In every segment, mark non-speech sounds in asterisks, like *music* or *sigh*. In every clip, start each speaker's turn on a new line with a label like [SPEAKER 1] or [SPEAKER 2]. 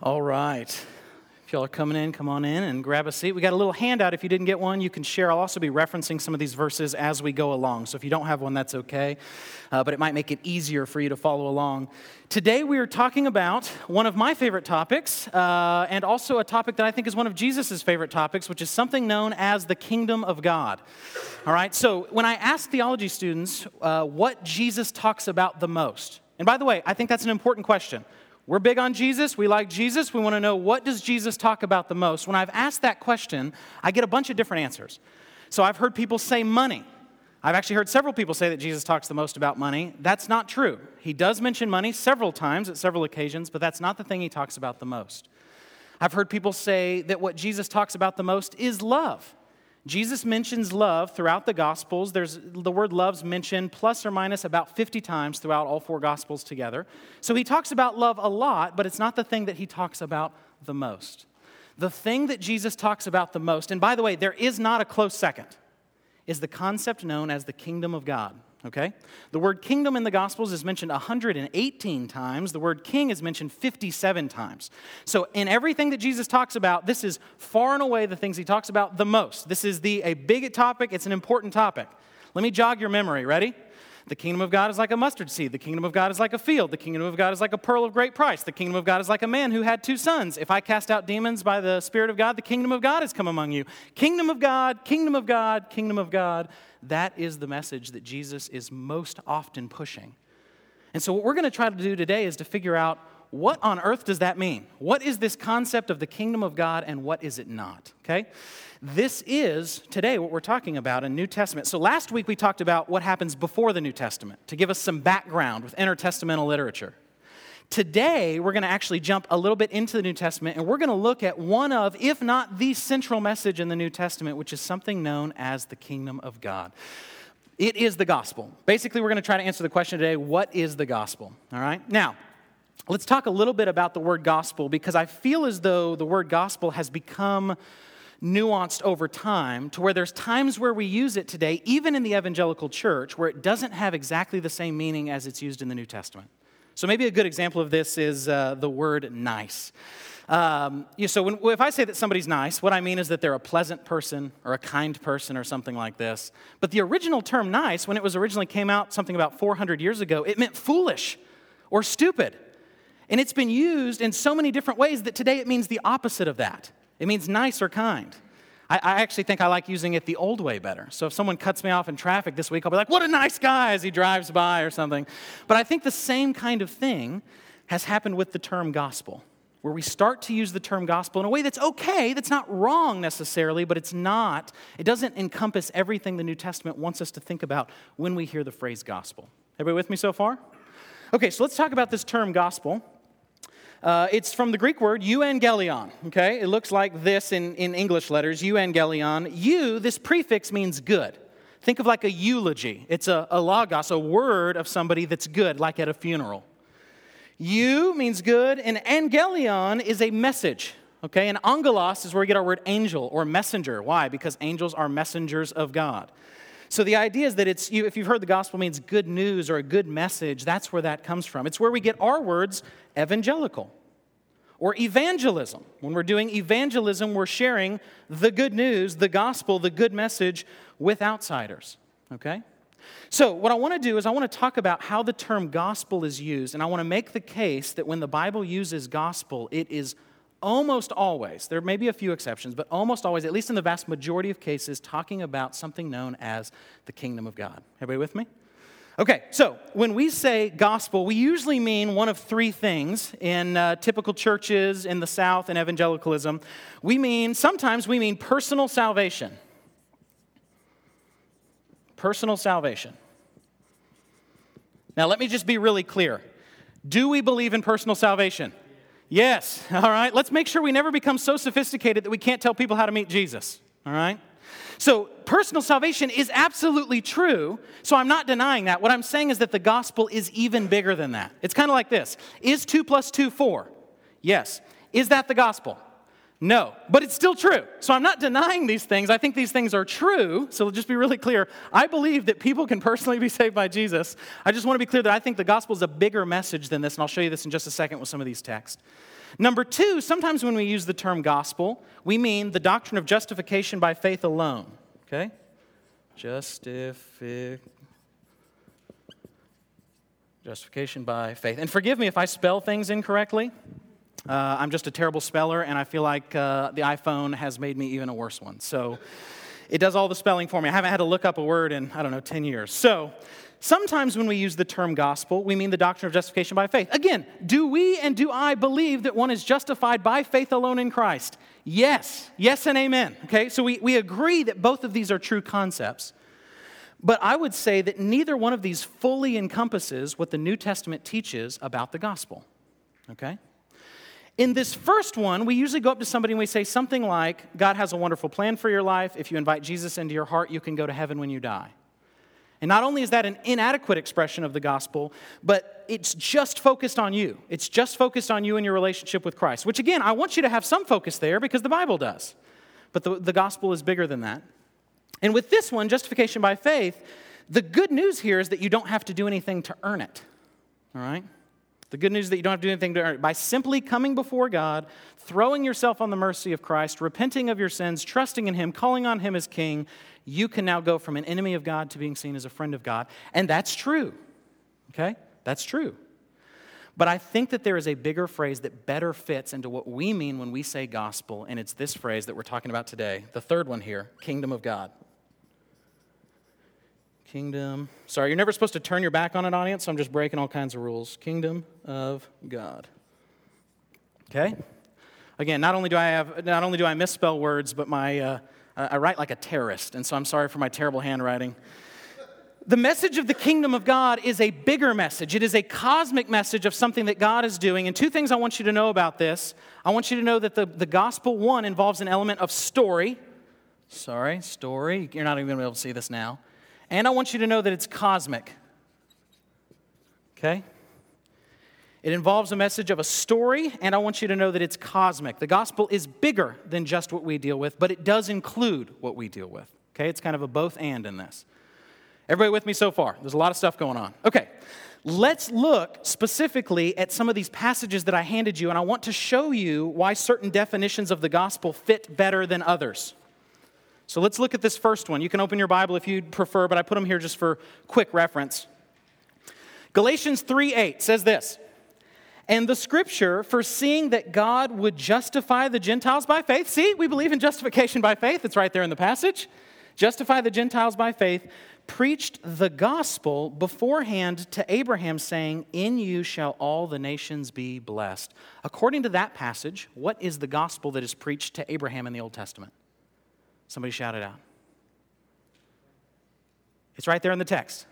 [SPEAKER 1] All right. If y'all are coming in, come on in and grab a seat. We got a little handout. If you didn't get one, you can share. I'll also be referencing some of these verses as we go along. So if you don't have one, that's okay. Uh, but it might make it easier for you to follow along. Today, we are talking about one of my favorite topics, uh, and also a topic that I think is one of Jesus' favorite topics, which is something known as the kingdom of God. All right. So when I ask theology students uh, what Jesus talks about the most, and by the way, I think that's an important question. We're big on Jesus. We like Jesus. We want to know what does Jesus talk about the most? When I've asked that question, I get a bunch of different answers. So I've heard people say money. I've actually heard several people say that Jesus talks the most about money. That's not true. He does mention money several times at several occasions, but that's not the thing he talks about the most. I've heard people say that what Jesus talks about the most is love. Jesus mentions love throughout the Gospels. There's the word love's mentioned plus or minus about 50 times throughout all four Gospels together. So he talks about love a lot, but it's not the thing that he talks about the most. The thing that Jesus talks about the most, and by the way, there is not a close second, is the concept known as the kingdom of God okay? The word kingdom in the Gospels is mentioned 118 times. The word king is mentioned 57 times. So, in everything that Jesus talks about, this is far and away the things he talks about the most. This is the, a big topic, it's an important topic. Let me jog your memory. Ready? The kingdom of God is like a mustard seed. The kingdom of God is like a field. The kingdom of God is like a pearl of great price. The kingdom of God is like a man who had two sons. If I cast out demons by the Spirit of God, the kingdom of God has come among you. Kingdom of God, kingdom of God, kingdom of God. That is the message that Jesus is most often pushing. And so, what we're going to try to do today is to figure out what on earth does that mean? What is this concept of the kingdom of God and what is it not? Okay? This is today what we're talking about in New Testament. So last week we talked about what happens before the New Testament to give us some background with intertestamental literature. Today, we're going to actually jump a little bit into the New Testament and we're going to look at one of, if not the central message in the New Testament, which is something known as the kingdom of God. It is the gospel. Basically, we're going to try to answer the question today what is the gospel? All right? Now, let's talk a little bit about the word gospel because I feel as though the word gospel has become nuanced over time to where there's times where we use it today, even in the evangelical church, where it doesn't have exactly the same meaning as it's used in the New Testament. So maybe a good example of this is uh, the word nice. Um, so when, if I say that somebody's nice, what I mean is that they're a pleasant person or a kind person or something like this. But the original term nice, when it was originally came out something about 400 years ago, it meant foolish or stupid. And it's been used in so many different ways that today it means the opposite of that. It means nice or kind. I, I, actually think I like using it the old way better. So if someone cuts me off in traffic this week, I'll be like, what a nice guy as he drives by or something. But I think the same kind of thing has happened with the term gospel, where we start to use the term gospel in a way that's okay, that's not wrong necessarily, but it's not, it doesn't encompass everything the New Testament wants us to think about when we hear the phrase gospel. Everybody with me so far? Okay, so let's talk about this term gospel. Uh, it's from the Greek word euangelion, okay? It looks like this in, in English letters, euangelion. Eu, this prefix means good. Think of like a eulogy. It's a, a logos, a word of somebody that's good, like at a funeral. Eu means good, and angelion is a message, okay? And angelos is where we get our word angel or messenger. Why? Because angels are messengers of God. So the idea is that it's, if you've heard the gospel means good news or a good message, that's where that comes from. It's where we get our words evangelical or evangelism. When we're doing evangelism, we're sharing the good news, the gospel, the good message with outsiders. Okay? So, what I want to do is, I want to talk about how the term gospel is used, and I want to make the case that when the Bible uses gospel, it is almost always, there may be a few exceptions, but almost always, at least in the vast majority of cases, talking about something known as the kingdom of God. Everybody with me? Okay, so when we say gospel, we usually mean one of three things in uh, typical churches in the South and evangelicalism. We mean, sometimes we mean personal salvation. Personal salvation. Now, let me just be really clear. Do we believe in personal salvation? Yes, *laughs* all right. Let's make sure we never become so sophisticated that we can't tell people how to meet Jesus, all right? So, personal salvation is absolutely true. So, I'm not denying that. What I'm saying is that the gospel is even bigger than that. It's kind of like this Is 2 plus 2 4? Yes. Is that the gospel? No, but it's still true. So I'm not denying these things. I think these things are true. So just be really clear. I believe that people can personally be saved by Jesus. I just want to be clear that I think the gospel is a bigger message than this, and I'll show you this in just a second with some of these texts. Number two, sometimes when we use the term gospel, we mean the doctrine of justification by faith alone. Okay? Justific. Justification by faith. And forgive me if I spell things incorrectly. Uh, I'm just a terrible speller, and I feel like uh, the iPhone has made me even a worse one. So it does all the spelling for me. I haven't had to look up a word in, I don't know, 10 years. So sometimes when we use the term gospel, we mean the doctrine of justification by faith. Again, do we and do I believe that one is justified by faith alone in Christ? Yes. Yes and amen. Okay, so we, we agree that both of these are true concepts. But I would say that neither one of these fully encompasses what the New Testament teaches about the gospel. Okay? In this first one, we usually go up to somebody and we say something like, God has a wonderful plan for your life. If you invite Jesus into your heart, you can go to heaven when you die. And not only is that an inadequate expression of the gospel, but it's just focused on you. It's just focused on you and your relationship with Christ, which again, I want you to have some focus there because the Bible does. But the, the gospel is bigger than that. And with this one, justification by faith, the good news here is that you don't have to do anything to earn it. All right? The good news is that you don't have to do anything to earn it. By simply coming before God, throwing yourself on the mercy of Christ, repenting of your sins, trusting in Him, calling on Him as King, you can now go from an enemy of God to being seen as a friend of God. And that's true. Okay? That's true. But I think that there is a bigger phrase that better fits into what we mean when we say gospel, and it's this phrase that we're talking about today. The third one here kingdom of God. Kingdom. Sorry, you're never supposed to turn your back on an audience, so I'm just breaking all kinds of rules. Kingdom of God. Okay? Again, not only do I have, not only do I misspell words, but my, uh, I write like a terrorist, and so I'm sorry for my terrible handwriting. The message of the kingdom of God is a bigger message. It is a cosmic message of something that God is doing. And two things I want you to know about this. I want you to know that the, the gospel, one, involves an element of story. Sorry, story. You're not even going to be able to see this now. And I want you to know that it's cosmic. Okay? It involves a message of a story, and I want you to know that it's cosmic. The gospel is bigger than just what we deal with, but it does include what we deal with. Okay? It's kind of a both and in this. Everybody with me so far? There's a lot of stuff going on. Okay. Let's look specifically at some of these passages that I handed you, and I want to show you why certain definitions of the gospel fit better than others. So let's look at this first one. You can open your Bible if you'd prefer, but I put them here just for quick reference. Galatians 3 8 says this And the scripture, foreseeing that God would justify the Gentiles by faith, see, we believe in justification by faith. It's right there in the passage. Justify the Gentiles by faith, preached the gospel beforehand to Abraham, saying, In you shall all the nations be blessed. According to that passage, what is the gospel that is preached to Abraham in the Old Testament? Somebody shout it out. It's right there in the text.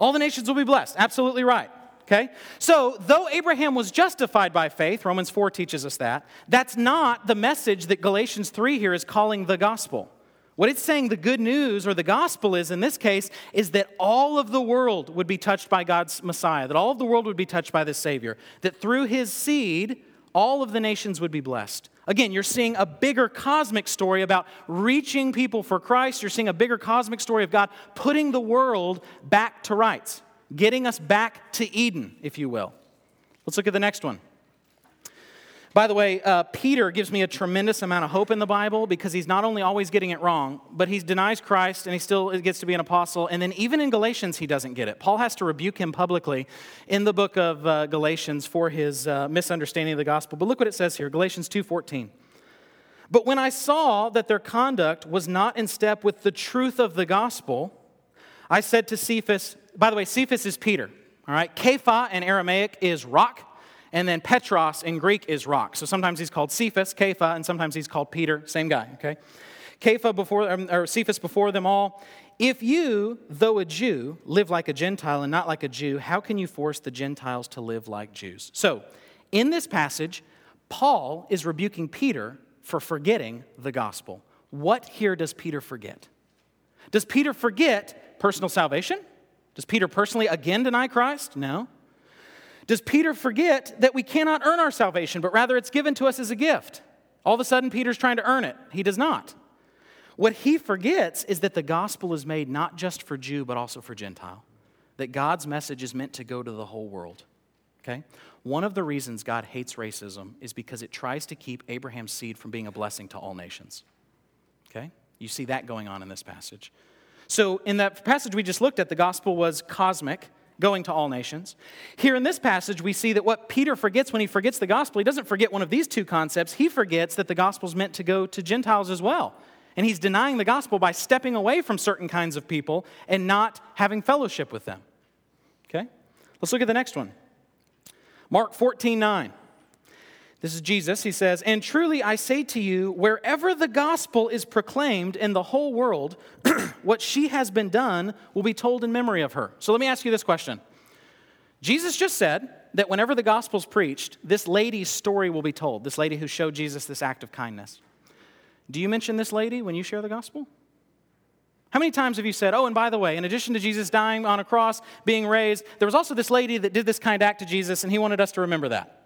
[SPEAKER 1] All the nations will be blessed. Absolutely right. Okay? So, though Abraham was justified by faith, Romans 4 teaches us that, that's not the message that Galatians 3 here is calling the gospel. What it's saying the good news or the gospel is in this case is that all of the world would be touched by God's Messiah, that all of the world would be touched by this Savior, that through his seed, all of the nations would be blessed. Again, you're seeing a bigger cosmic story about reaching people for Christ. You're seeing a bigger cosmic story of God putting the world back to rights, getting us back to Eden, if you will. Let's look at the next one. By the way, uh, Peter gives me a tremendous amount of hope in the Bible because he's not only always getting it wrong, but he denies Christ and he still gets to be an apostle. And then even in Galatians, he doesn't get it. Paul has to rebuke him publicly in the book of uh, Galatians for his uh, misunderstanding of the gospel. But look what it says here Galatians 2:14. But when I saw that their conduct was not in step with the truth of the gospel, I said to Cephas, by the way, Cephas is Peter, all right? Kepha in Aramaic is rock. And then Petros in Greek is rock. So sometimes he's called Cephas, Kepha, and sometimes he's called Peter, same guy, okay? Kepha before, um, or Cephas before them all. If you, though a Jew, live like a Gentile and not like a Jew, how can you force the Gentiles to live like Jews? So, in this passage, Paul is rebuking Peter for forgetting the gospel. What here does Peter forget? Does Peter forget personal salvation? Does Peter personally again deny Christ? No. Does Peter forget that we cannot earn our salvation, but rather it's given to us as a gift? All of a sudden, Peter's trying to earn it. He does not. What he forgets is that the gospel is made not just for Jew, but also for Gentile. That God's message is meant to go to the whole world. Okay? One of the reasons God hates racism is because it tries to keep Abraham's seed from being a blessing to all nations. Okay? You see that going on in this passage. So, in that passage we just looked at, the gospel was cosmic, going to all nations. Here in this passage, we see that what Peter forgets when he forgets the gospel, he doesn't forget one of these two concepts. He forgets that the gospel is meant to go to Gentiles as well. And he's denying the gospel by stepping away from certain kinds of people and not having fellowship with them. Okay? Let's look at the next one. Mark 14 9. This is Jesus. He says, And truly I say to you, wherever the gospel is proclaimed in the whole world, *clears throat* what she has been done will be told in memory of her. So let me ask you this question. Jesus just said that whenever the gospel's preached, this lady's story will be told, this lady who showed Jesus this act of kindness. Do you mention this lady when you share the gospel? How many times have you said, oh, and by the way, in addition to Jesus dying on a cross, being raised, there was also this lady that did this kind act to Jesus, and he wanted us to remember that?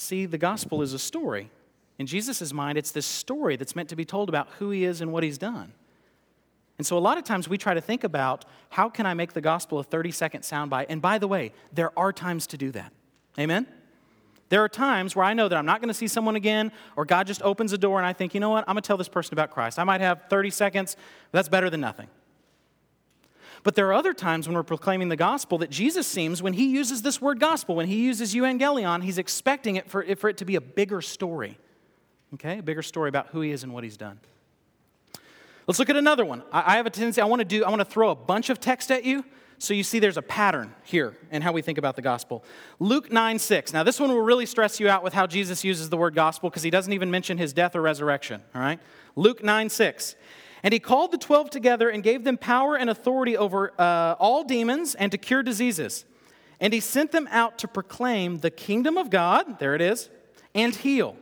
[SPEAKER 1] See, the gospel is a story. In Jesus' mind, it's this story that's meant to be told about who he is and what he's done. And so a lot of times we try to think about how can I make the gospel a 30 second soundbite? And by the way, there are times to do that. Amen? There are times where I know that I'm not going to see someone again, or God just opens a door and I think, you know what, I'm going to tell this person about Christ. I might have 30 seconds, that's better than nothing. But there are other times when we're proclaiming the gospel that Jesus seems, when he uses this word gospel, when he uses euangelion, he's expecting it for, for it to be a bigger story. Okay? A bigger story about who he is and what he's done. Let's look at another one. I, I have a tendency, I want to do, I want to throw a bunch of text at you so you see there's a pattern here in how we think about the gospel. Luke 9 6. Now, this one will really stress you out with how Jesus uses the word gospel because he doesn't even mention his death or resurrection. All right? Luke 9 6. And he called the twelve together and gave them power and authority over uh, all demons and to cure diseases. And he sent them out to proclaim the kingdom of God, there it is, and heal.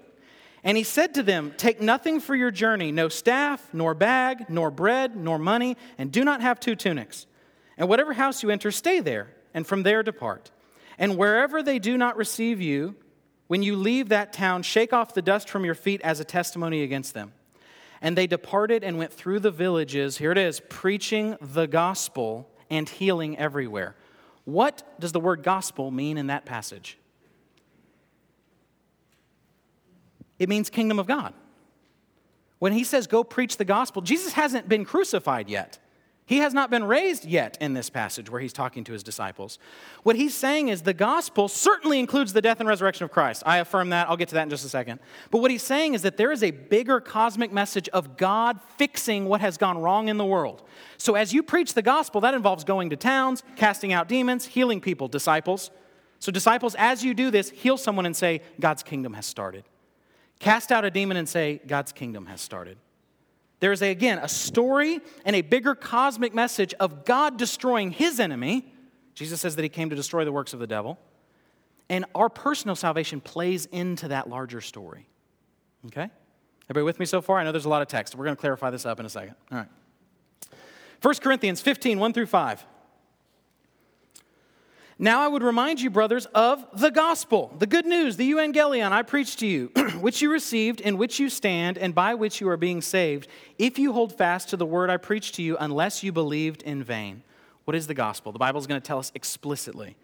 [SPEAKER 1] And he said to them, Take nothing for your journey, no staff, nor bag, nor bread, nor money, and do not have two tunics. And whatever house you enter, stay there, and from there depart. And wherever they do not receive you, when you leave that town, shake off the dust from your feet as a testimony against them. And they departed and went through the villages, here it is, preaching the gospel and healing everywhere. What does the word gospel mean in that passage? It means kingdom of God. When he says go preach the gospel, Jesus hasn't been crucified yet. He has not been raised yet in this passage where he's talking to his disciples. What he's saying is the gospel certainly includes the death and resurrection of Christ. I affirm that. I'll get to that in just a second. But what he's saying is that there is a bigger cosmic message of God fixing what has gone wrong in the world. So as you preach the gospel, that involves going to towns, casting out demons, healing people, disciples. So, disciples, as you do this, heal someone and say, God's kingdom has started. Cast out a demon and say, God's kingdom has started. There is, a, again, a story and a bigger cosmic message of God destroying his enemy. Jesus says that he came to destroy the works of the devil. And our personal salvation plays into that larger story. Okay? Everybody with me so far? I know there's a lot of text. We're going to clarify this up in a second. All right. 1 Corinthians 15, 1 through 5. Now I would remind you, brothers, of the gospel, the good news, the euangelion I preached to you, *clears throat* which you received, in which you stand, and by which you are being saved, if you hold fast to the word I preached to you, unless you believed in vain. What is the gospel? The Bible is going to tell us explicitly.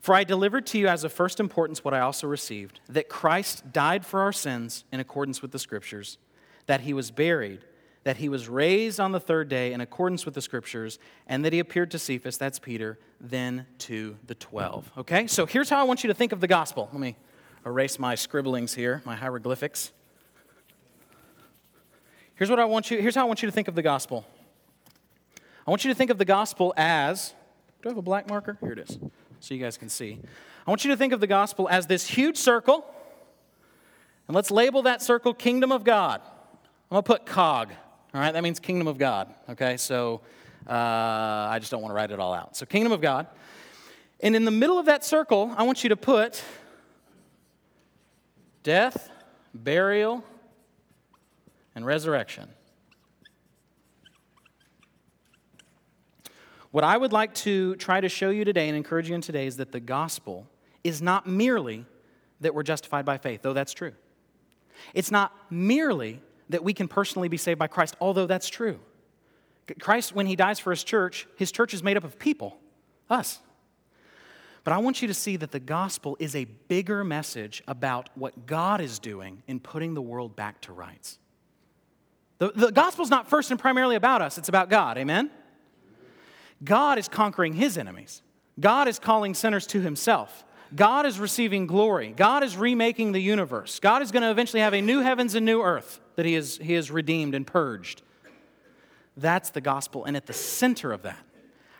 [SPEAKER 1] For I delivered to you as of first importance what I also received that Christ died for our sins in accordance with the Scriptures, that he was buried that he was raised on the third day in accordance with the scriptures, and that he appeared to Cephas, that's Peter, then to the 12. Okay? So here's how I want you to think of the gospel. Let me erase my scribblings here, my hieroglyphics. Here's what I want you, here's how I want you to think of the gospel. I want you to think of the gospel as, do I have a black marker? Here it is, so you guys can see. I want you to think of the gospel as this huge circle, and let's label that circle Kingdom of God. I'm to put COG all right, that means kingdom of God. Okay, so uh, I just don't want to write it all out. So, kingdom of God. And in the middle of that circle, I want you to put death, burial, and resurrection. What I would like to try to show you today and encourage you in today is that the gospel is not merely that we're justified by faith, though that's true. It's not merely that we can personally be saved by Christ, although that's true. Christ, when he dies for his church, his church is made up of people, us. But I want you to see that the gospel is a bigger message about what God is doing in putting the world back to rights. The, the gospel's not first and primarily about us, it's about God. Amen? God is conquering his enemies. God is calling sinners to himself. God is receiving glory. God is remaking the universe. God is going to eventually have a new heavens and new earth that he has, he has redeemed and purged. That's the gospel. And at the center of that,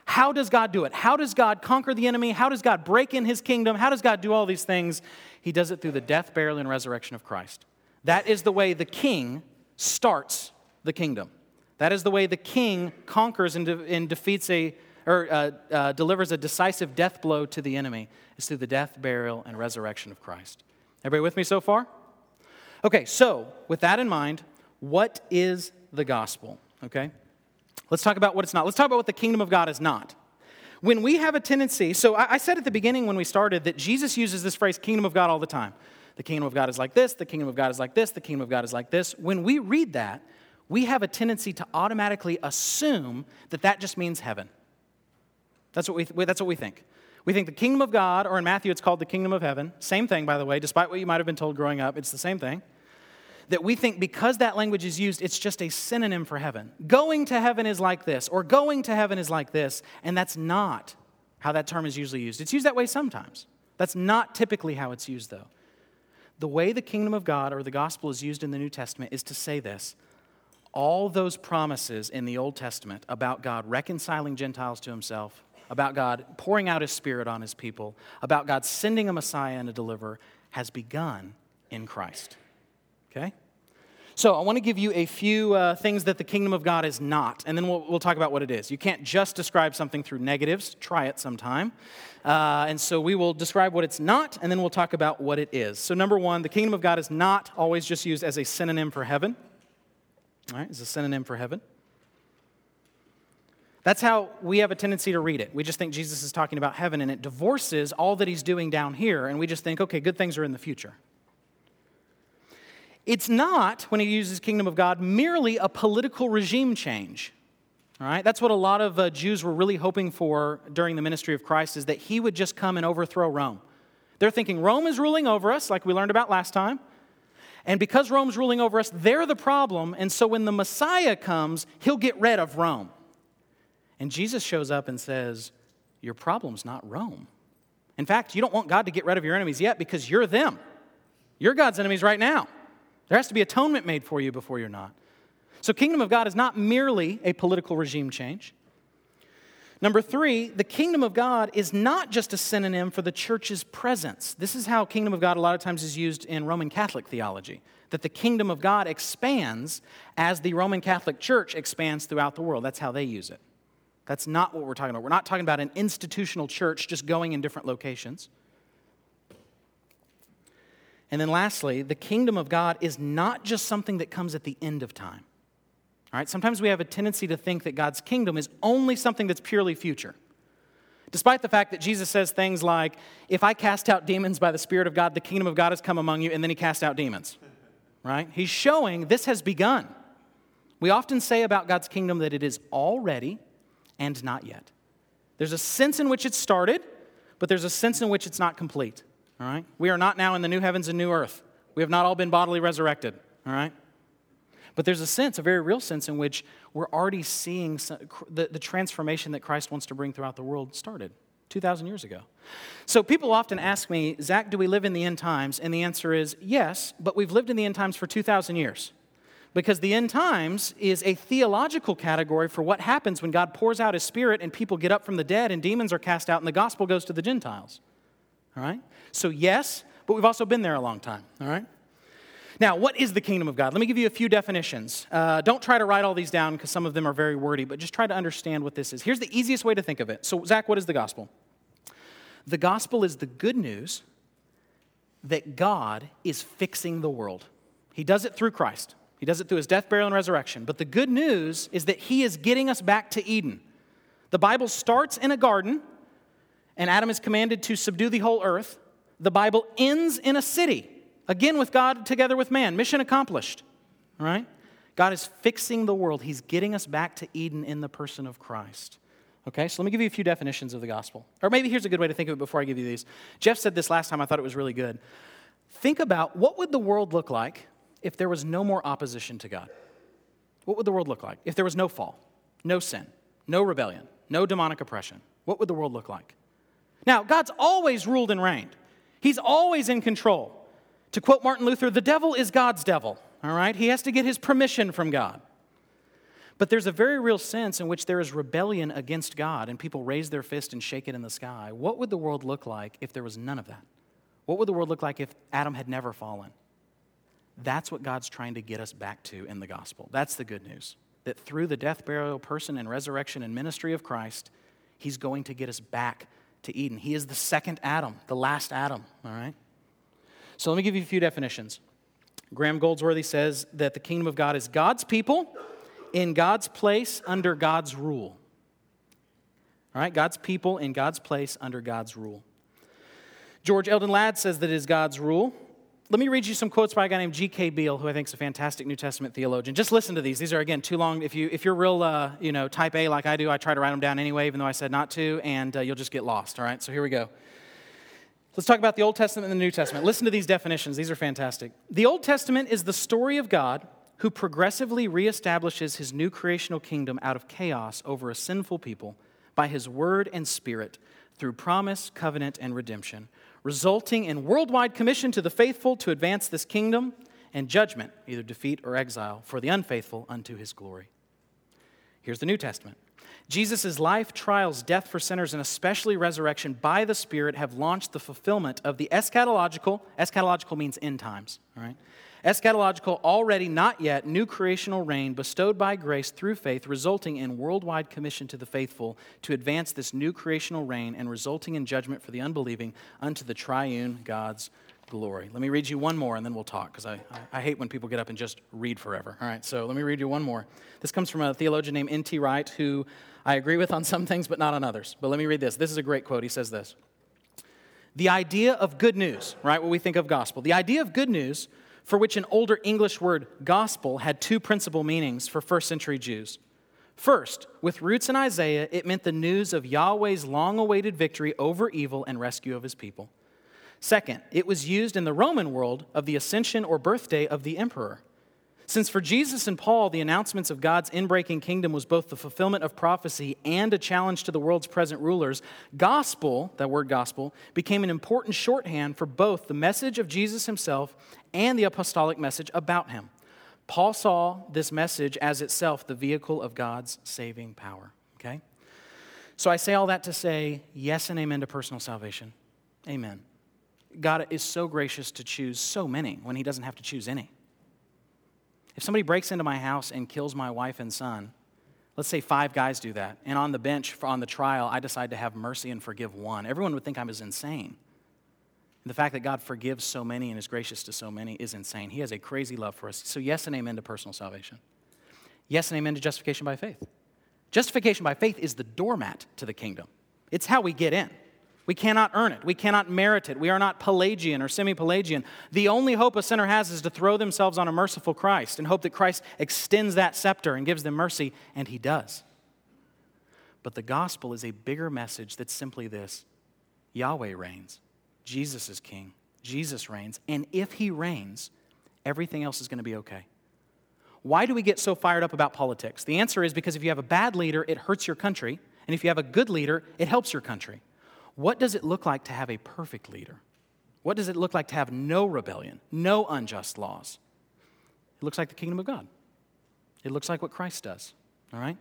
[SPEAKER 1] how does God do it? How does God conquer the enemy? How does God break in his kingdom? How does God do all these things? He does it through the death, burial, and resurrection of Christ. That is the way the king starts the kingdom. That is the way the king conquers and, de- and defeats a, or uh, uh, delivers a decisive death blow to the enemy, is through the death, burial, and resurrection of Christ. Everybody with me so far? Okay, so with that in mind, what is the gospel? Okay? Let's talk about what it's not. Let's talk about what the kingdom of God is not. When we have a tendency, so I, I said at the beginning when we started that Jesus uses this phrase, kingdom of God, all the time. The kingdom of God is like this, the kingdom of God is like this, the kingdom of God is like this. When we read that, we have a tendency to automatically assume that that just means heaven. That's what we, that's what we think. We think the kingdom of God, or in Matthew it's called the kingdom of heaven. Same thing, by the way, despite what you might have been told growing up, it's the same thing that we think because that language is used, it's just a synonym for heaven. Going to heaven is like this, or going to heaven is like this, and that's not how that term is usually used. It's used that way sometimes. That's not typically how it's used, though. The way the kingdom of God or the gospel is used in the New Testament is to say this all those promises in the Old Testament about God reconciling Gentiles to himself, about God pouring out his spirit on his people, about God sending a Messiah and a deliverer, has begun in Christ. Okay? So, I want to give you a few uh, things that the kingdom of God is not, and then we'll, we'll talk about what it is. You can't just describe something through negatives, try it sometime. Uh, and so, we will describe what it's not, and then we'll talk about what it is. So, number one, the kingdom of God is not always just used as a synonym for heaven. All right, it's a synonym for heaven. That's how we have a tendency to read it. We just think Jesus is talking about heaven, and it divorces all that he's doing down here, and we just think, okay, good things are in the future. It's not, when he uses kingdom of God, merely a political regime change. All right? That's what a lot of uh, Jews were really hoping for during the ministry of Christ is that he would just come and overthrow Rome. They're thinking Rome is ruling over us, like we learned about last time. And because Rome's ruling over us, they're the problem. And so when the Messiah comes, he'll get rid of Rome. And Jesus shows up and says, Your problem's not Rome. In fact, you don't want God to get rid of your enemies yet because you're them. You're God's enemies right now. There has to be atonement made for you before you're not. So, kingdom of God is not merely a political regime change. Number three, the kingdom of God is not just a synonym for the church's presence. This is how kingdom of God a lot of times is used in Roman Catholic theology that the kingdom of God expands as the Roman Catholic Church expands throughout the world. That's how they use it. That's not what we're talking about. We're not talking about an institutional church just going in different locations. And then lastly, the kingdom of God is not just something that comes at the end of time. All right, sometimes we have a tendency to think that God's kingdom is only something that's purely future. Despite the fact that Jesus says things like, If I cast out demons by the Spirit of God, the kingdom of God has come among you, and then he cast out demons. Right? He's showing this has begun. We often say about God's kingdom that it is already and not yet. There's a sense in which it started, but there's a sense in which it's not complete. All right? We are not now in the new heavens and new earth. We have not all been bodily resurrected. All right? But there's a sense, a very real sense, in which we're already seeing the, the transformation that Christ wants to bring throughout the world started 2,000 years ago. So people often ask me, Zach, do we live in the end times? And the answer is yes, but we've lived in the end times for 2,000 years. Because the end times is a theological category for what happens when God pours out his spirit and people get up from the dead and demons are cast out and the gospel goes to the Gentiles. All right? So, yes, but we've also been there a long time, all right? Now, what is the kingdom of God? Let me give you a few definitions. Uh, don't try to write all these down because some of them are very wordy, but just try to understand what this is. Here's the easiest way to think of it. So, Zach, what is the gospel? The gospel is the good news that God is fixing the world. He does it through Christ, He does it through His death, burial, and resurrection. But the good news is that He is getting us back to Eden. The Bible starts in a garden, and Adam is commanded to subdue the whole earth the Bible ends in a city, Again, with God together with man. Mission accomplished. Right? God is fixing the world. He's getting us back to Eden in the person of Christ. Okay, so let me give you a few definitions of the gospel. Or maybe here's a good way to think of it before I give you these. Jeff said this last time, I thought it was really good. Think about what would the world look like if there was no more opposition to God? What would the world look like if there was no fall, no sin, no rebellion, no demonic oppression? What would the world look like? Now, God's always ruled and reigned. He's always in control. To quote Martin Luther, the devil is God's devil, all right? He has to get his permission from God. But there's a very real sense in which there is rebellion against God and people raise their fist and shake it in the sky. What would the world look like if there was none of that? What would the world look like if Adam had never fallen? That's what God's trying to get us back to in the gospel. That's the good news. That through the death, burial, person, and resurrection and ministry of Christ, He's going to get us back to Eden. He is the second Adam, the last Adam, all right? So let me give you a few definitions. Graham Goldsworthy says that the kingdom of God is God's people in God's place under God's rule. All right, God's people in God's place under God's rule. George Eldon Ladd says that it is God's rule. Let me read you some quotes by a guy named G.K. Beale, who I think is a fantastic New Testament theologian. Just listen to these. These are, again, too long. If, you, if you're real, uh, you know, type A like I do, I try to write them down anyway, even though I said not to, and uh, you'll just get lost, all right? So here we go. Let's talk about the Old Testament and the New Testament. Listen to these definitions, these are fantastic. The Old Testament is the story of God who progressively reestablishes his new creational kingdom out of chaos over a sinful people by his word and spirit through promise, covenant, and redemption resulting in worldwide commission to the faithful to advance this kingdom and judgment, either defeat or exile, for the unfaithful unto his glory. Here's the New Testament. Jesus' life, trials, death for sinners, and especially resurrection by the Spirit have launched the fulfillment of the eschatological, eschatological means end times, all right? Eschatological, already not yet, new creational reign bestowed by grace through faith, resulting in worldwide commission to the faithful to advance this new creational reign and resulting in judgment for the unbelieving unto the triune God's glory. Let me read you one more and then we'll talk because I, I hate when people get up and just read forever. All right, so let me read you one more. This comes from a theologian named N.T. Wright who I agree with on some things but not on others. But let me read this. This is a great quote. He says this The idea of good news, right, what we think of gospel, the idea of good news for which an older English word, gospel, had two principal meanings for first century Jews. First, with roots in Isaiah, it meant the news of Yahweh's long awaited victory over evil and rescue of his people. Second, it was used in the Roman world of the ascension or birthday of the emperor. Since for Jesus and Paul, the announcements of God's inbreaking kingdom was both the fulfillment of prophecy and a challenge to the world's present rulers, gospel, that word gospel, became an important shorthand for both the message of Jesus himself and the apostolic message about him. Paul saw this message as itself the vehicle of God's saving power. Okay? So I say all that to say yes and amen to personal salvation. Amen. God is so gracious to choose so many when he doesn't have to choose any. If somebody breaks into my house and kills my wife and son, let's say five guys do that, and on the bench on the trial, I decide to have mercy and forgive one, everyone would think I was insane. And the fact that God forgives so many and is gracious to so many is insane. He has a crazy love for us. So, yes and amen to personal salvation. Yes and amen to justification by faith. Justification by faith is the doormat to the kingdom, it's how we get in. We cannot earn it. We cannot merit it. We are not Pelagian or semi Pelagian. The only hope a sinner has is to throw themselves on a merciful Christ and hope that Christ extends that scepter and gives them mercy, and he does. But the gospel is a bigger message that's simply this Yahweh reigns, Jesus is king, Jesus reigns, and if he reigns, everything else is going to be okay. Why do we get so fired up about politics? The answer is because if you have a bad leader, it hurts your country, and if you have a good leader, it helps your country. What does it look like to have a perfect leader? What does it look like to have no rebellion, no unjust laws? It looks like the kingdom of God. It looks like what Christ does. All right?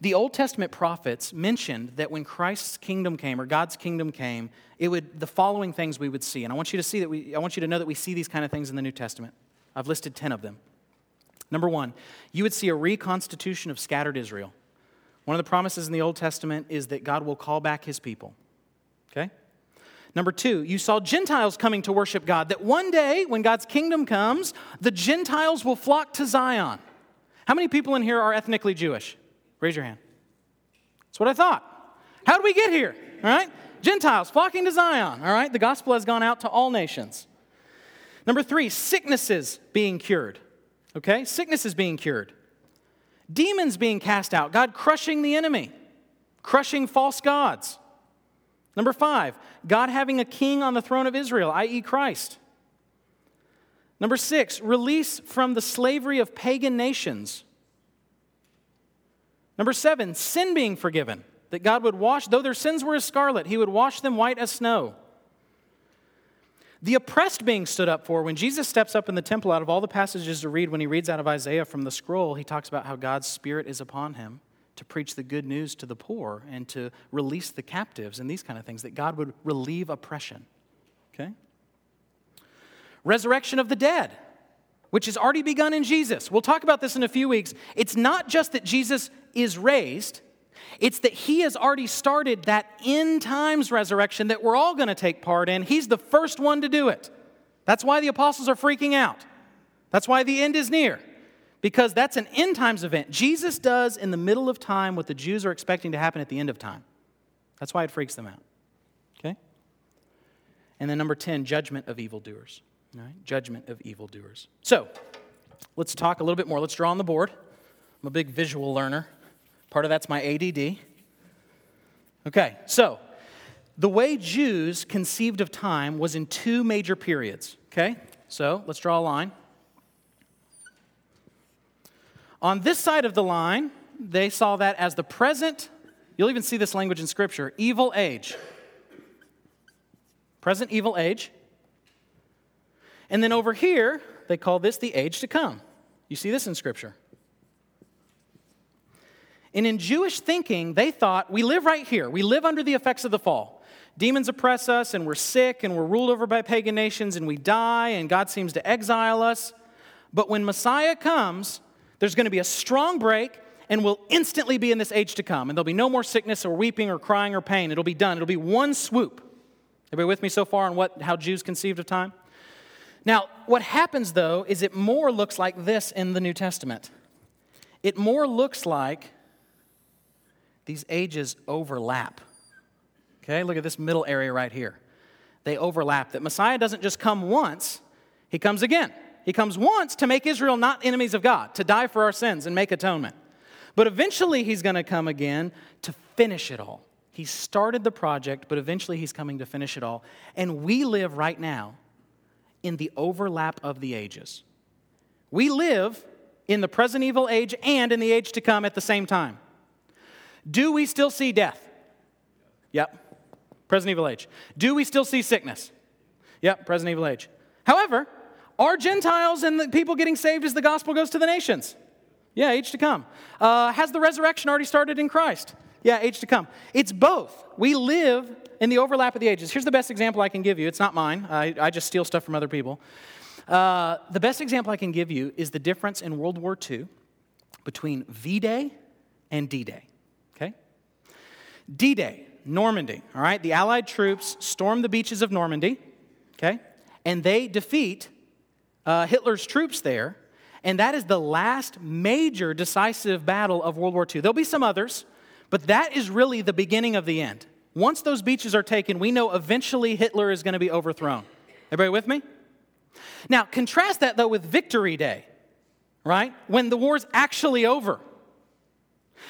[SPEAKER 1] The Old Testament prophets mentioned that when Christ's kingdom came or God's kingdom came, it would the following things we would see. And I want you to see that we I want you to know that we see these kind of things in the New Testament. I've listed 10 of them. Number 1, you would see a reconstitution of scattered Israel. One of the promises in the Old Testament is that God will call back his people. Number two, you saw Gentiles coming to worship God, that one day when God's kingdom comes, the Gentiles will flock to Zion. How many people in here are ethnically Jewish? Raise your hand. That's what I thought. How did we get here? All right? Gentiles flocking to Zion. All right? The gospel has gone out to all nations. Number three, sicknesses being cured. Okay? Sicknesses being cured. Demons being cast out. God crushing the enemy, crushing false gods. Number five, God having a king on the throne of Israel, i.e., Christ. Number six, release from the slavery of pagan nations. Number seven, sin being forgiven, that God would wash, though their sins were as scarlet, he would wash them white as snow. The oppressed being stood up for. When Jesus steps up in the temple, out of all the passages to read, when he reads out of Isaiah from the scroll, he talks about how God's Spirit is upon him to preach the good news to the poor and to release the captives and these kind of things, that God would relieve oppression. Okay? Resurrection of the dead, which has already begun in Jesus. We'll talk about this in a few weeks. It's not just that Jesus is raised, it's that he has already started that end times resurrection that we're all going to take part in. He's the first one to do it. That's why the apostles are freaking out. That's why the end is near, because that's an end times event. Jesus does in the middle of time what the Jews are expecting to happen at the end of time. That's why it freaks them out. Okay? And then number 10, judgment of evildoers. All right? Judgment of evildoers. So, let's talk a little bit more. Let's draw on the board. I'm a big visual learner. Part of that's my ADD. Okay, so the way Jews conceived of time was in two major periods. Okay, so let's draw a line. On this side of the line, they saw that as the present, you'll even see this language in Scripture, evil age. Present evil age. And then over here, they call this the age to come. You see this in Scripture. And in Jewish thinking, they thought we live right here. We live under the effects of the fall. Demons oppress us, and we're sick, and we're ruled over by pagan nations, and we die, and God seems to exile us. But when Messiah comes, there's going to be a strong break, and we'll instantly be in this age to come. And there'll be no more sickness or weeping or crying or pain. It'll be done. It'll be one swoop. Everybody with me so far on what, how Jews conceived of time? Now, what happens though is it more looks like this in the New Testament. It more looks like these ages overlap. Okay, look at this middle area right here. They overlap. That Messiah doesn't just come once, he comes again. He comes once to make Israel not enemies of God, to die for our sins and make atonement. But eventually he's going to come again to finish it all. He started the project, but eventually he's coming to finish it all. And we live right now in the overlap of the ages. We live in the present evil age and in the age to come at the same time. Do we still see death? Yep. Present evil age. Do we still see sickness? Yep, present evil age. However, are Gentiles and the people getting saved as the gospel goes to the nations? Yeah, age to come. Uh, has the resurrection already started in Christ? Yeah, age to come. It's both. We live in the overlap of the ages. Here's the best example I can give you. It's not mine, I, I just steal stuff from other people. Uh, the best example I can give you is the difference in World War II between V Day and D Day. Okay? D Day, Normandy, all right? The Allied troops storm the beaches of Normandy, okay? And they defeat uh, Hitler's troops there. And that is the last major decisive battle of World War II. There'll be some others, but that is really the beginning of the end. Once those beaches are taken, we know eventually Hitler is going to be overthrown. Everybody with me? Now, contrast that though with Victory Day, right? When the war's actually over.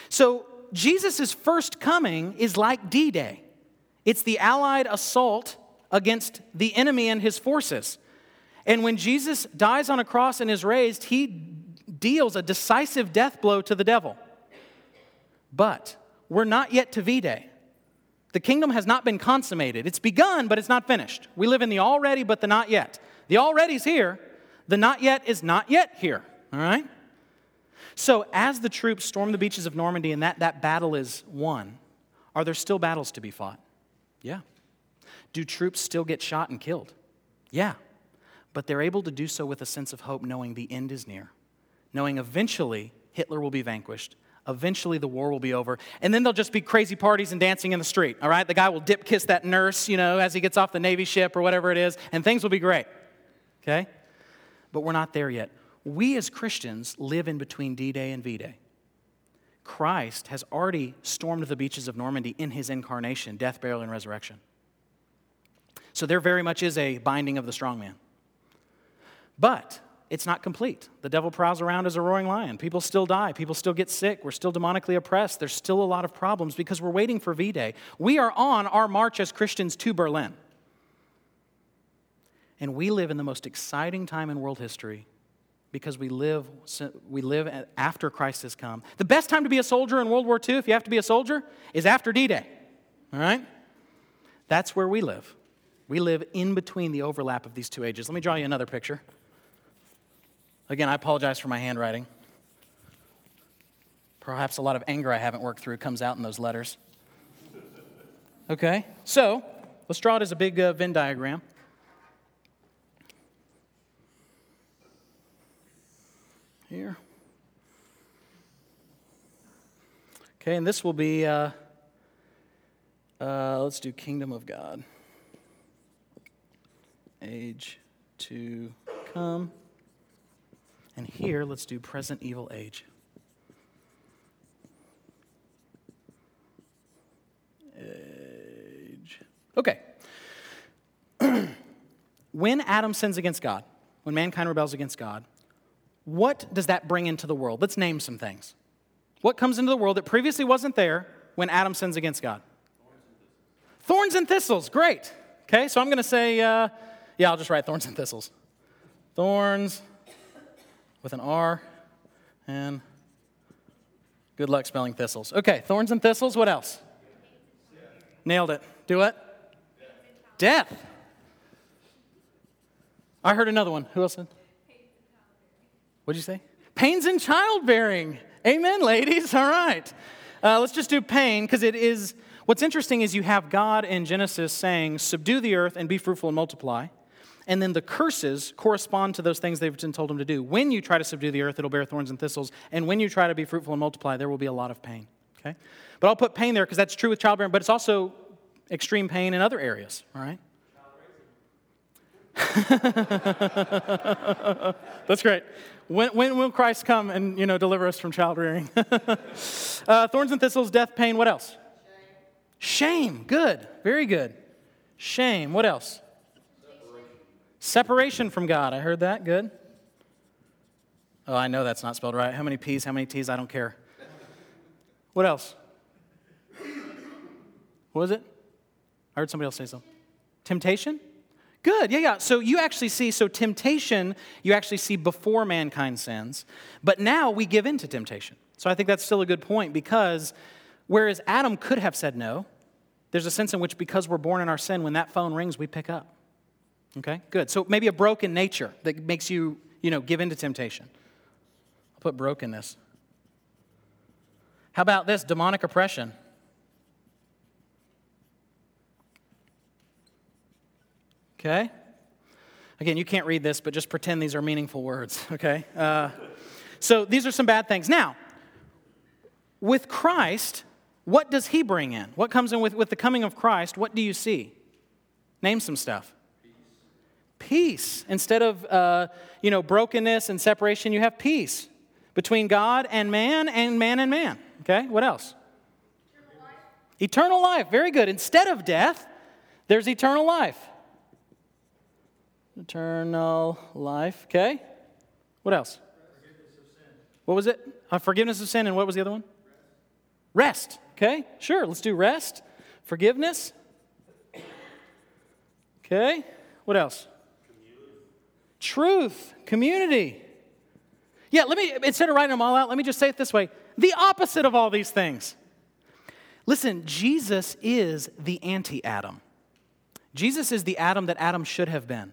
[SPEAKER 1] So, Jesus' first coming is like D Day it's the Allied assault against the enemy and his forces. And when Jesus dies on a cross and is raised, he deals a decisive death blow to the devil. But we're not yet to V Day. The kingdom has not been consummated. It's begun, but it's not finished. We live in the already, but the not yet. The already's here, the not yet is not yet here. All right? So, as the troops storm the beaches of Normandy and that, that battle is won, are there still battles to be fought? Yeah. Do troops still get shot and killed? Yeah. But they're able to do so with a sense of hope, knowing the end is near, knowing eventually Hitler will be vanquished. Eventually, the war will be over. And then there'll just be crazy parties and dancing in the street, all right? The guy will dip kiss that nurse, you know, as he gets off the Navy ship or whatever it is, and things will be great, okay? But we're not there yet we as Christians live in between D Day and V Day. Christ has already stormed the beaches of Normandy in his incarnation, death, burial, and resurrection. So there very much is a binding of the strong man. But it's not complete. The devil prowls around as a roaring lion. People still die. People still get sick. We're still demonically oppressed. There's still a lot of problems because we're waiting for V Day. We are on our march as Christians to Berlin. And we live in the most exciting time in world history because we live, we live after Christ has come. The best time to be a soldier in World War II, if you have to be a soldier, is after D Day. All right? That's where we live. We live in between the overlap of these two ages. Let me draw you another picture. Again, I apologize for my handwriting. Perhaps a lot of anger I haven't worked through comes out in those letters. Okay, so let's draw it as a big uh, Venn diagram. Here. Okay, and this will be, uh, uh, let's do Kingdom of God. Age to come. And here, let's do present evil age. Age. Okay. *clears throat* when Adam sins against God, when mankind rebels against God, what does that bring into the world? Let's name some things. What comes into the world that previously wasn't there when Adam sins against God? Thorns and thistles. Great. Okay, so I'm going to say, uh, yeah, I'll just write thorns and thistles. Thorns with an R, and good luck spelling thistles. Okay, thorns and thistles. What else? Nailed it. Do it. Death. I heard another one. Who else? What'd you say? Pains in childbearing. Amen, ladies. All right. Uh, let's just do pain because it is. What's interesting is you have God in Genesis saying, Subdue the earth and be fruitful and multiply. And then the curses correspond to those things they've been told them to do. When you try to subdue the earth, it'll bear thorns and thistles. And when you try to be fruitful and multiply, there will be a lot of pain. Okay? But I'll put pain there because that's true with childbearing, but it's also extreme pain in other areas. All right? *laughs* that's great. When, when, will Christ come and you know deliver us from child rearing? *laughs* uh, thorns and thistles, death, pain. What else? Shame. Shame. Good. Very good. Shame. What else? Separation from God. I heard that. Good. Oh, I know that's not spelled right. How many P's, how many T's? I don't care. What else? What was it? I heard somebody else say something. Temptation? Good, yeah, yeah. So you actually see, so temptation, you actually see before mankind sins, but now we give in to temptation. So I think that's still a good point because whereas Adam could have said no, there's a sense in which because we're born in our sin, when that phone rings, we pick up. Okay, good. So maybe a broken nature that makes you, you know, give into temptation. I'll put brokenness. How about this demonic oppression? Okay? Again, you can't read this, but just pretend these are meaningful words, *laughs* okay? Uh, so these are some bad things. Now, with Christ, what does he bring in? What comes in with, with the coming of Christ? What do you see? Name some stuff peace. Instead of, uh, you know, brokenness and separation, you have peace between God and man and man and man. Okay, what else? Eternal life. Eternal life. Very good. Instead of death, there's eternal life. Eternal life. Okay. What else? Forgiveness of sin. What was it? Uh, forgiveness of sin, and what was the other one? Rest. rest. Okay, sure. Let's do rest. Forgiveness. Okay. What else? Truth, community. Yeah, let me, instead of writing them all out, let me just say it this way the opposite of all these things. Listen, Jesus is the anti Adam. Jesus is the Adam that Adam should have been.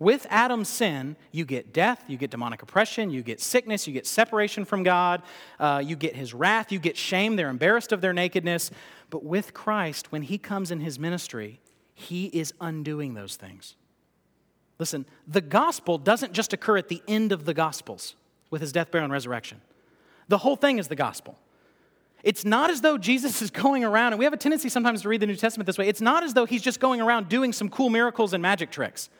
[SPEAKER 1] With Adam's sin, you get death, you get demonic oppression, you get sickness, you get separation from God, uh, you get his wrath, you get shame. They're embarrassed of their nakedness. But with Christ, when he comes in his ministry, he is undoing those things. Listen, the gospel doesn't just occur at the end of the gospels with his death, burial, and resurrection. The whole thing is the gospel. It's not as though Jesus is going around, and we have a tendency sometimes to read the New Testament this way. It's not as though he's just going around doing some cool miracles and magic tricks.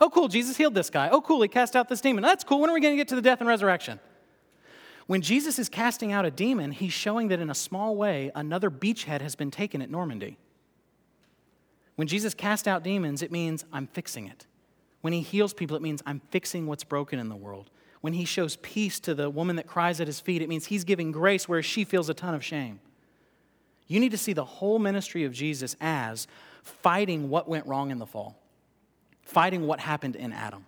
[SPEAKER 1] Oh, cool, Jesus healed this guy. Oh, cool, he cast out this demon. That's cool. When are we going to get to the death and resurrection? When Jesus is casting out a demon, he's showing that in a small way, another beachhead has been taken at Normandy. When Jesus cast out demons, it means I'm fixing it. When he heals people, it means I'm fixing what's broken in the world. When he shows peace to the woman that cries at his feet, it means he's giving grace where she feels a ton of shame. You need to see the whole ministry of Jesus as fighting what went wrong in the fall, fighting what happened in Adam.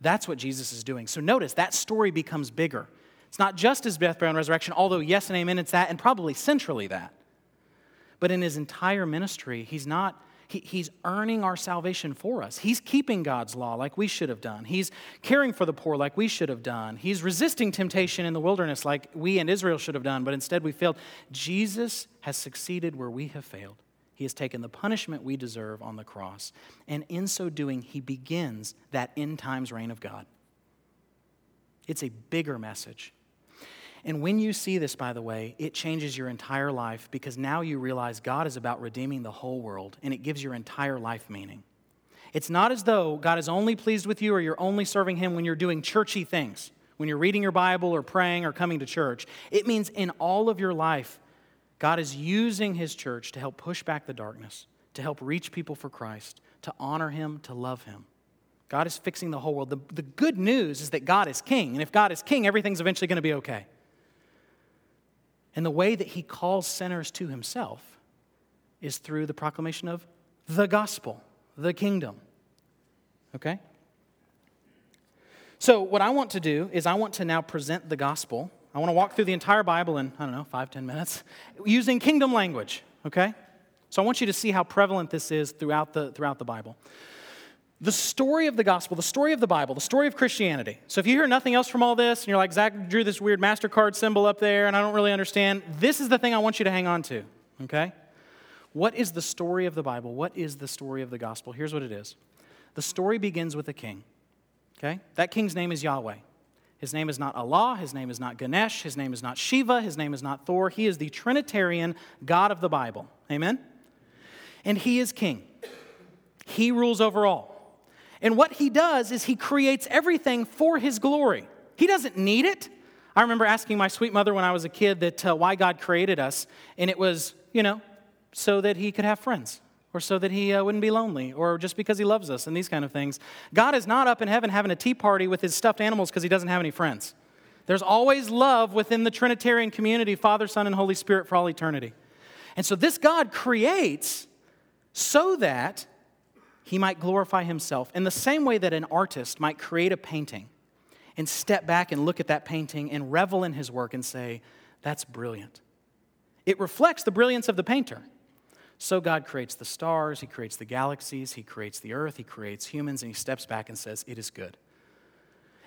[SPEAKER 1] That's what Jesus is doing. So notice that story becomes bigger. It's not just his death, burial, and resurrection, although, yes and amen, it's that, and probably centrally that. But in his entire ministry, he's not he, he's earning our salvation for us. He's keeping God's law like we should have done. He's caring for the poor like we should have done. He's resisting temptation in the wilderness like we and Israel should have done, but instead we failed. Jesus has succeeded where we have failed. He has taken the punishment we deserve on the cross. And in so doing, he begins that end times reign of God. It's a bigger message. And when you see this, by the way, it changes your entire life because now you realize God is about redeeming the whole world and it gives your entire life meaning. It's not as though God is only pleased with you or you're only serving Him when you're doing churchy things, when you're reading your Bible or praying or coming to church. It means in all of your life, God is using His church to help push back the darkness, to help reach people for Christ, to honor Him, to love Him. God is fixing the whole world. The, the good news is that God is king. And if God is king, everything's eventually going to be okay. And the way that he calls sinners to himself is through the proclamation of the gospel, the kingdom. Okay? So, what I want to do is, I want to now present the gospel. I want to walk through the entire Bible in, I don't know, five, ten minutes, *laughs* using kingdom language. Okay? So, I want you to see how prevalent this is throughout the, throughout the Bible the story of the gospel, the story of the Bible, the story of Christianity. So if you hear nothing else from all this, and you're like, Zach drew this weird MasterCard symbol up there, and I don't really understand, this is the thing I want you to hang on to, okay? What is the story of the Bible? What is the story of the gospel? Here's what it is the story begins with a king, okay? That king's name is Yahweh. His name is not Allah, his name is not Ganesh, his name is not Shiva, his name is not Thor. He is the Trinitarian God of the Bible. Amen? And he is king. He rules over all. And what he does is he creates everything for his glory. He doesn't need it. I remember asking my sweet mother when I was a kid that uh, why God created us, and it was, you know, so that he could have friends, or so that he uh, wouldn't be lonely, or just because he loves us, and these kind of things. God is not up in heaven having a tea party with his stuffed animals because he doesn't have any friends. There's always love within the Trinitarian community Father, Son, and Holy Spirit for all eternity. And so this God creates so that he might glorify himself in the same way that an artist might create a painting and step back and look at that painting and revel in his work and say, That's brilliant. It reflects the brilliance of the painter. So God creates the stars, He creates the galaxies, He creates the earth, He creates humans, and He steps back and says, It is good.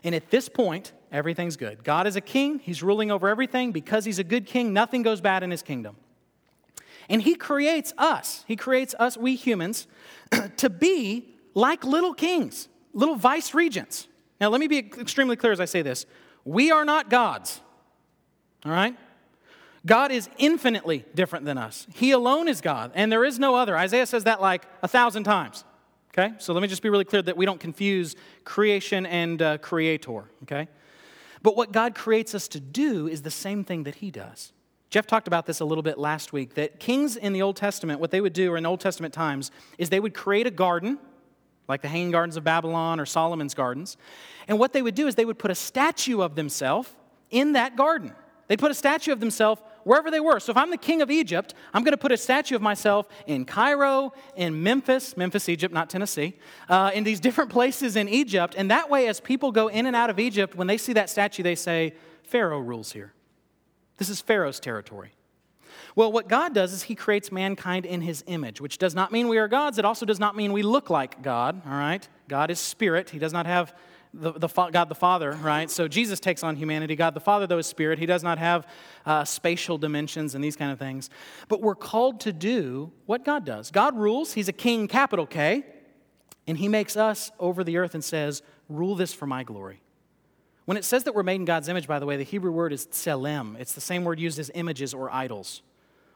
[SPEAKER 1] And at this point, everything's good. God is a king, He's ruling over everything. Because He's a good king, nothing goes bad in His kingdom. And He creates us, He creates us, we humans, *clears throat* to be like little kings, little vice regents. Now, let me be extremely clear as I say this. We are not gods, all right? God is infinitely different than us. He alone is God, and there is no other. Isaiah says that like a thousand times. Okay? So let me just be really clear that we don't confuse creation and uh, creator. Okay? But what God creates us to do is the same thing that He does. Jeff talked about this a little bit last week that kings in the Old Testament, what they would do, or in Old Testament times, is they would create a garden, like the Hanging Gardens of Babylon or Solomon's Gardens. And what they would do is they would put a statue of themselves in that garden. They'd put a statue of themselves wherever they were. So if I'm the king of Egypt, I'm going to put a statue of myself in Cairo, in Memphis, Memphis, Egypt, not Tennessee, uh, in these different places in Egypt. And that way, as people go in and out of Egypt, when they see that statue, they say, Pharaoh rules here. This is Pharaoh's territory. Well, what God does is he creates mankind in his image, which does not mean we are gods. It also does not mean we look like God, all right? God is spirit. He does not have the, the, God the Father, right? So Jesus takes on humanity. God the Father, though, is spirit. He does not have uh, spatial dimensions and these kind of things. But we're called to do what God does. God rules. He's a king, capital K, and he makes us over the earth and says, Rule this for my glory. When it says that we're made in God's image, by the way, the Hebrew word is tselem. It's the same word used as images or idols.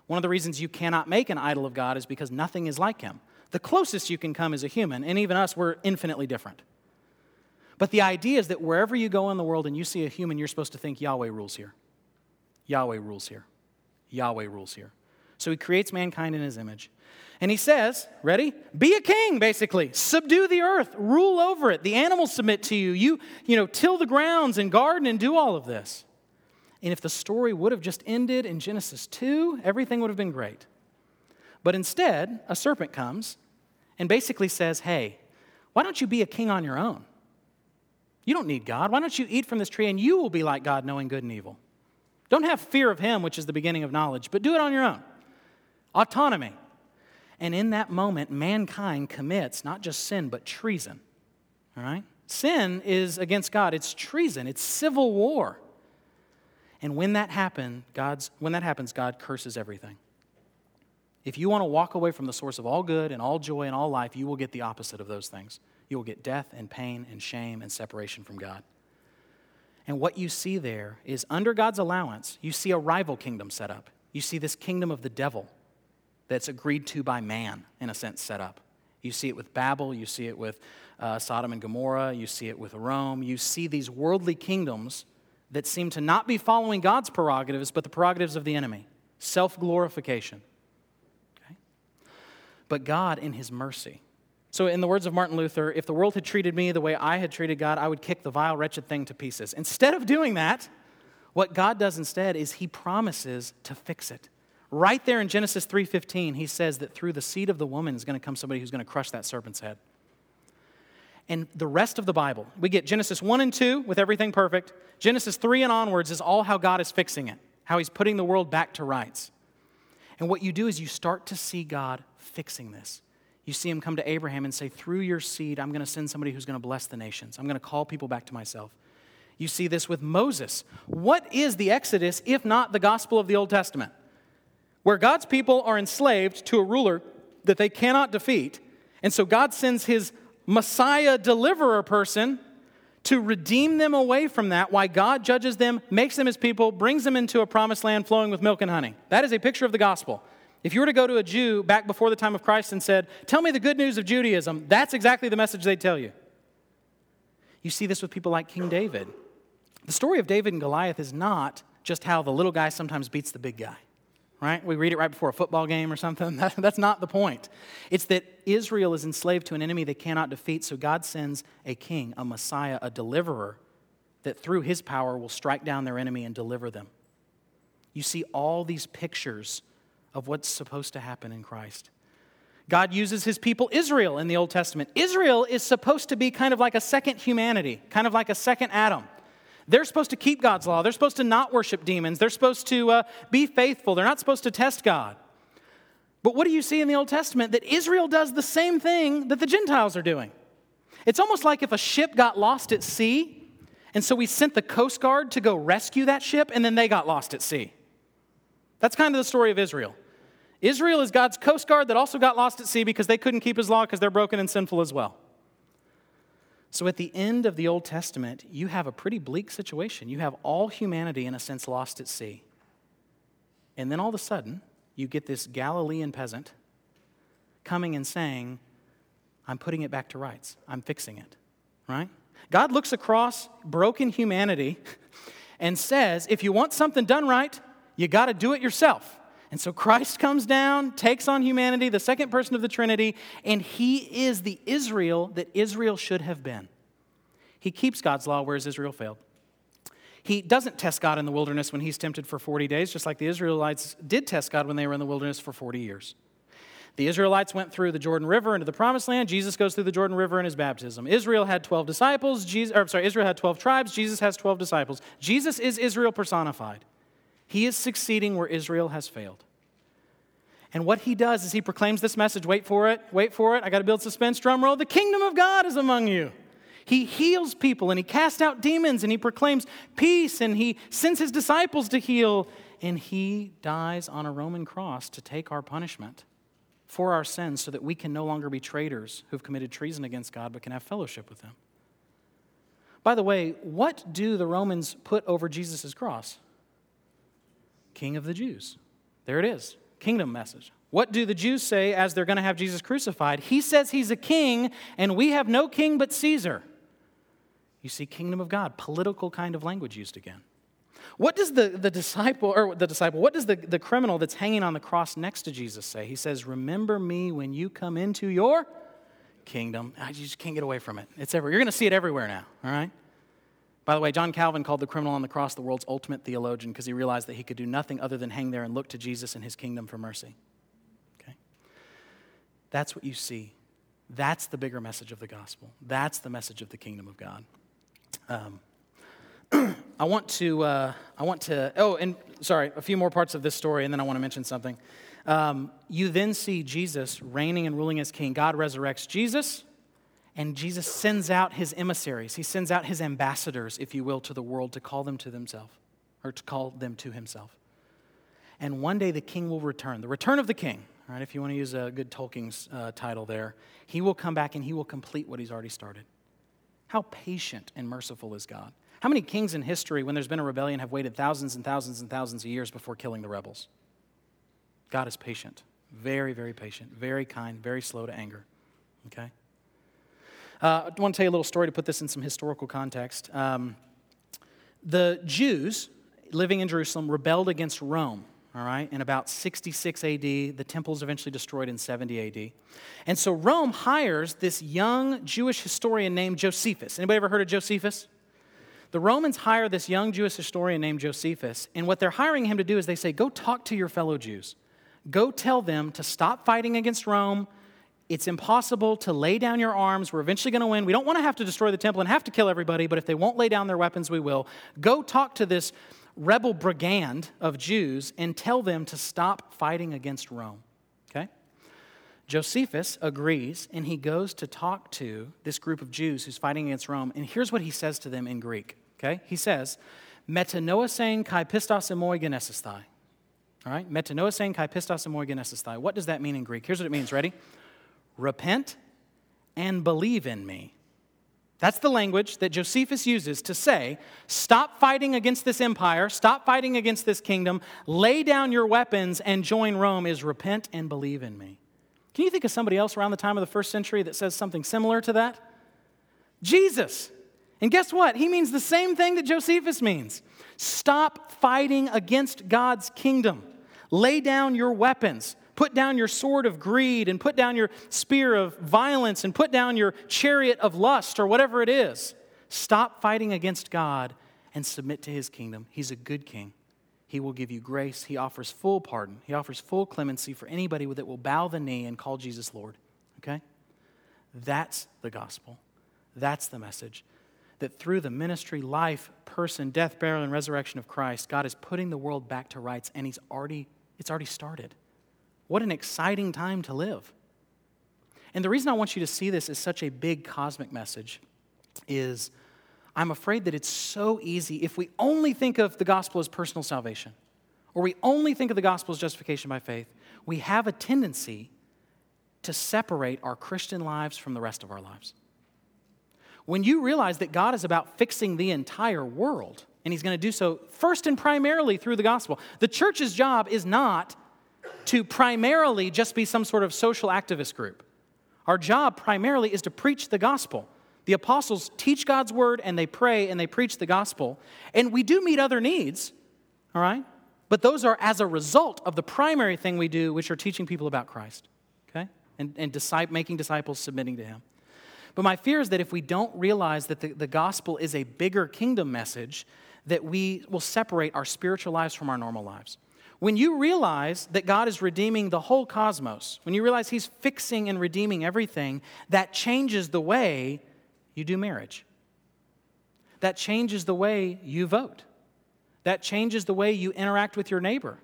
[SPEAKER 1] One of the reasons you cannot make an idol of God is because nothing is like him. The closest you can come is a human, and even us, we're infinitely different. But the idea is that wherever you go in the world and you see a human, you're supposed to think Yahweh rules here. Yahweh rules here. Yahweh rules here. So he creates mankind in his image. And he says, ready? Be a king, basically. Subdue the earth, rule over it. The animals submit to you. You, you know, till the grounds and garden and do all of this. And if the story would have just ended in Genesis 2, everything would have been great. But instead, a serpent comes and basically says, Hey, why don't you be a king on your own? You don't need God. Why don't you eat from this tree and you will be like God, knowing good and evil? Don't have fear of Him, which is the beginning of knowledge, but do it on your own. Autonomy. And in that moment, mankind commits not just sin, but treason. All right? Sin is against God, it's treason, it's civil war. And when that happen, God's when that happens, God curses everything. If you want to walk away from the source of all good and all joy and all life, you will get the opposite of those things. You will get death and pain and shame and separation from God. And what you see there is under God's allowance, you see a rival kingdom set up. You see this kingdom of the devil that's agreed to by man, in a sense, set up. You see it with Babel, you see it with uh, Sodom and Gomorrah, you see it with Rome. You see these worldly kingdoms that seem to not be following God's prerogatives, but the prerogatives of the enemy self glorification. Okay? But God, in His mercy, so, in the words of Martin Luther, if the world had treated me the way I had treated God, I would kick the vile, wretched thing to pieces. Instead of doing that, what God does instead is He promises to fix it. Right there in Genesis 3:15, he says that through the seed of the woman is going to come somebody who's going to crush that serpent's head. And the rest of the Bible, we get Genesis 1 and 2 with everything perfect. Genesis 3 and onwards is all how God is fixing it, how he's putting the world back to rights. And what you do is you start to see God fixing this. You see him come to Abraham and say, Through your seed, I'm going to send somebody who's going to bless the nations. I'm going to call people back to myself. You see this with Moses. What is the Exodus if not the gospel of the Old Testament? Where God's people are enslaved to a ruler that they cannot defeat. And so God sends his Messiah deliverer person to redeem them away from that, why God judges them, makes them his people, brings them into a promised land flowing with milk and honey. That is a picture of the gospel. If you were to go to a Jew back before the time of Christ and said, Tell me the good news of Judaism, that's exactly the message they'd tell you. You see this with people like King David. The story of David and Goliath is not just how the little guy sometimes beats the big guy right? We read it right before a football game or something. *laughs* that's not the point. It's that Israel is enslaved to an enemy they cannot defeat, so God sends a king, a Messiah, a deliverer that through his power will strike down their enemy and deliver them. You see all these pictures of what's supposed to happen in Christ. God uses his people Israel in the Old Testament. Israel is supposed to be kind of like a second humanity, kind of like a second Adam. They're supposed to keep God's law. They're supposed to not worship demons. They're supposed to uh, be faithful. They're not supposed to test God. But what do you see in the Old Testament? That Israel does the same thing that the Gentiles are doing. It's almost like if a ship got lost at sea, and so we sent the Coast Guard to go rescue that ship, and then they got lost at sea. That's kind of the story of Israel. Israel is God's Coast Guard that also got lost at sea because they couldn't keep his law because they're broken and sinful as well. So at the end of the Old Testament, you have a pretty bleak situation. You have all humanity, in a sense, lost at sea. And then all of a sudden, you get this Galilean peasant coming and saying, I'm putting it back to rights, I'm fixing it, right? God looks across broken humanity *laughs* and says, if you want something done right, you got to do it yourself. And so Christ comes down, takes on humanity, the second person of the Trinity, and he is the Israel that Israel should have been. He keeps God's law, whereas Israel failed. He doesn't test God in the wilderness when he's tempted for 40 days, just like the Israelites did test God when they were in the wilderness for 40 years. The Israelites went through the Jordan River into the Promised Land. Jesus goes through the Jordan River in his baptism. Israel had 12 disciples. Jesus, or, sorry, Israel had 12 tribes. Jesus has 12 disciples. Jesus is Israel personified. He is succeeding where Israel has failed. And what he does is he proclaims this message wait for it, wait for it. I got to build suspense, drum roll. The kingdom of God is among you. He heals people and he casts out demons and he proclaims peace and he sends his disciples to heal. And he dies on a Roman cross to take our punishment for our sins so that we can no longer be traitors who've committed treason against God but can have fellowship with him. By the way, what do the Romans put over Jesus' cross? King of the Jews. There it is, kingdom message. What do the Jews say as they're going to have Jesus crucified? He says he's a king, and we have no king but Caesar. You see, kingdom of God, political kind of language used again. What does the, the disciple, or the disciple, what does the, the criminal that's hanging on the cross next to Jesus say? He says, Remember me when you come into your kingdom. You just can't get away from it. It's everywhere. You're going to see it everywhere now, all right? By the way, John Calvin called the criminal on the cross the world's ultimate theologian because he realized that he could do nothing other than hang there and look to Jesus and his kingdom for mercy. Okay? That's what you see. That's the bigger message of the gospel. That's the message of the kingdom of God. Um, *clears throat* I want to, uh, I want to, oh, and sorry, a few more parts of this story, and then I want to mention something. Um, you then see Jesus reigning and ruling as king. God resurrects Jesus, and Jesus sends out his emissaries. He sends out his ambassadors, if you will, to the world to call them to themselves, or to call them to himself. And one day the king will return, the return of the king, right? If you want to use a good Tolkien's uh, title there, he will come back and he will complete what he's already started. How patient and merciful is God? How many kings in history, when there's been a rebellion, have waited thousands and thousands and thousands of years before killing the rebels? God is patient, very, very patient, very kind, very slow to anger. Okay? Uh, I want to tell you a little story to put this in some historical context. Um, the Jews living in Jerusalem rebelled against Rome all right, in about 66 AD. The temple is eventually destroyed in 70 AD. And so Rome hires this young Jewish historian named Josephus. Anybody ever heard of Josephus? The Romans hire this young Jewish historian named Josephus, and what they're hiring him to do is they say, Go talk to your fellow Jews. Go tell them to stop fighting against Rome. It's impossible to lay down your arms. We're eventually going to win. We don't want to have to destroy the temple and have to kill everybody, but if they won't lay down their weapons, we will. Go talk to this rebel brigand of Jews and tell them to stop fighting against Rome. Okay? Josephus agrees and he goes to talk to this group of Jews who's fighting against Rome. And here's what he says to them in Greek. Okay? He says, Metanoasen kai pistos emoi genesisthai. All right? Metanoasen kai pistos emoi genesisthai. What does that mean in Greek? Here's what it means. Ready? Repent and believe in me. That's the language that Josephus uses to say, stop fighting against this empire, stop fighting against this kingdom, lay down your weapons and join Rome, is repent and believe in me. Can you think of somebody else around the time of the first century that says something similar to that? Jesus. And guess what? He means the same thing that Josephus means. Stop fighting against God's kingdom. Lay down your weapons. Put down your sword of greed and put down your spear of violence and put down your chariot of lust or whatever it is. Stop fighting against God and submit to his kingdom. He's a good king. He will give you grace. He offers full pardon. He offers full clemency for anybody that will bow the knee and call Jesus Lord. Okay? That's the gospel. That's the message. That through the ministry, life, person, death, burial, and resurrection of Christ, God is putting the world back to rights, and He's already, it's already started. What an exciting time to live. And the reason I want you to see this as such a big cosmic message is I'm afraid that it's so easy if we only think of the gospel as personal salvation, or we only think of the gospel as justification by faith, we have a tendency to separate our Christian lives from the rest of our lives. When you realize that God is about fixing the entire world, and He's going to do so first and primarily through the gospel, the church's job is not to primarily just be some sort of social activist group. Our job primarily is to preach the gospel. The apostles teach God's word and they pray and they preach the gospel. And we do meet other needs, all right? But those are as a result of the primary thing we do, which are teaching people about Christ, okay? And, and disciple, making disciples, submitting to Him. But my fear is that if we don't realize that the, the gospel is a bigger kingdom message, that we will separate our spiritual lives from our normal lives. When you realize that God is redeeming the whole cosmos, when you realize He's fixing and redeeming everything, that changes the way you do marriage. That changes the way you vote. That changes the way you interact with your neighbor.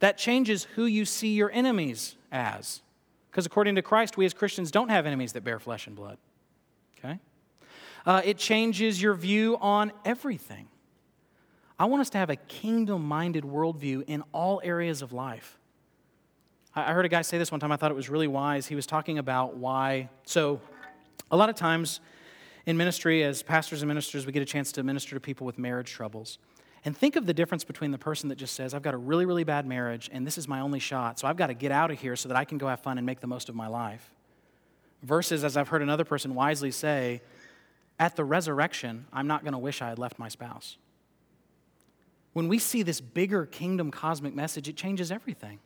[SPEAKER 1] That changes who you see your enemies as. Because according to Christ, we as Christians don't have enemies that bear flesh and blood. Okay? Uh, it changes your view on everything. I want us to have a kingdom minded worldview in all areas of life. I heard a guy say this one time, I thought it was really wise. He was talking about why. So, a lot of times in ministry, as pastors and ministers, we get a chance to minister to people with marriage troubles. And think of the difference between the person that just says, I've got a really, really bad marriage, and this is my only shot, so I've got to get out of here so that I can go have fun and make the most of my life. Versus, as I've heard another person wisely say, at the resurrection, I'm not going to wish I had left my spouse. When we see this bigger kingdom cosmic message, it changes everything.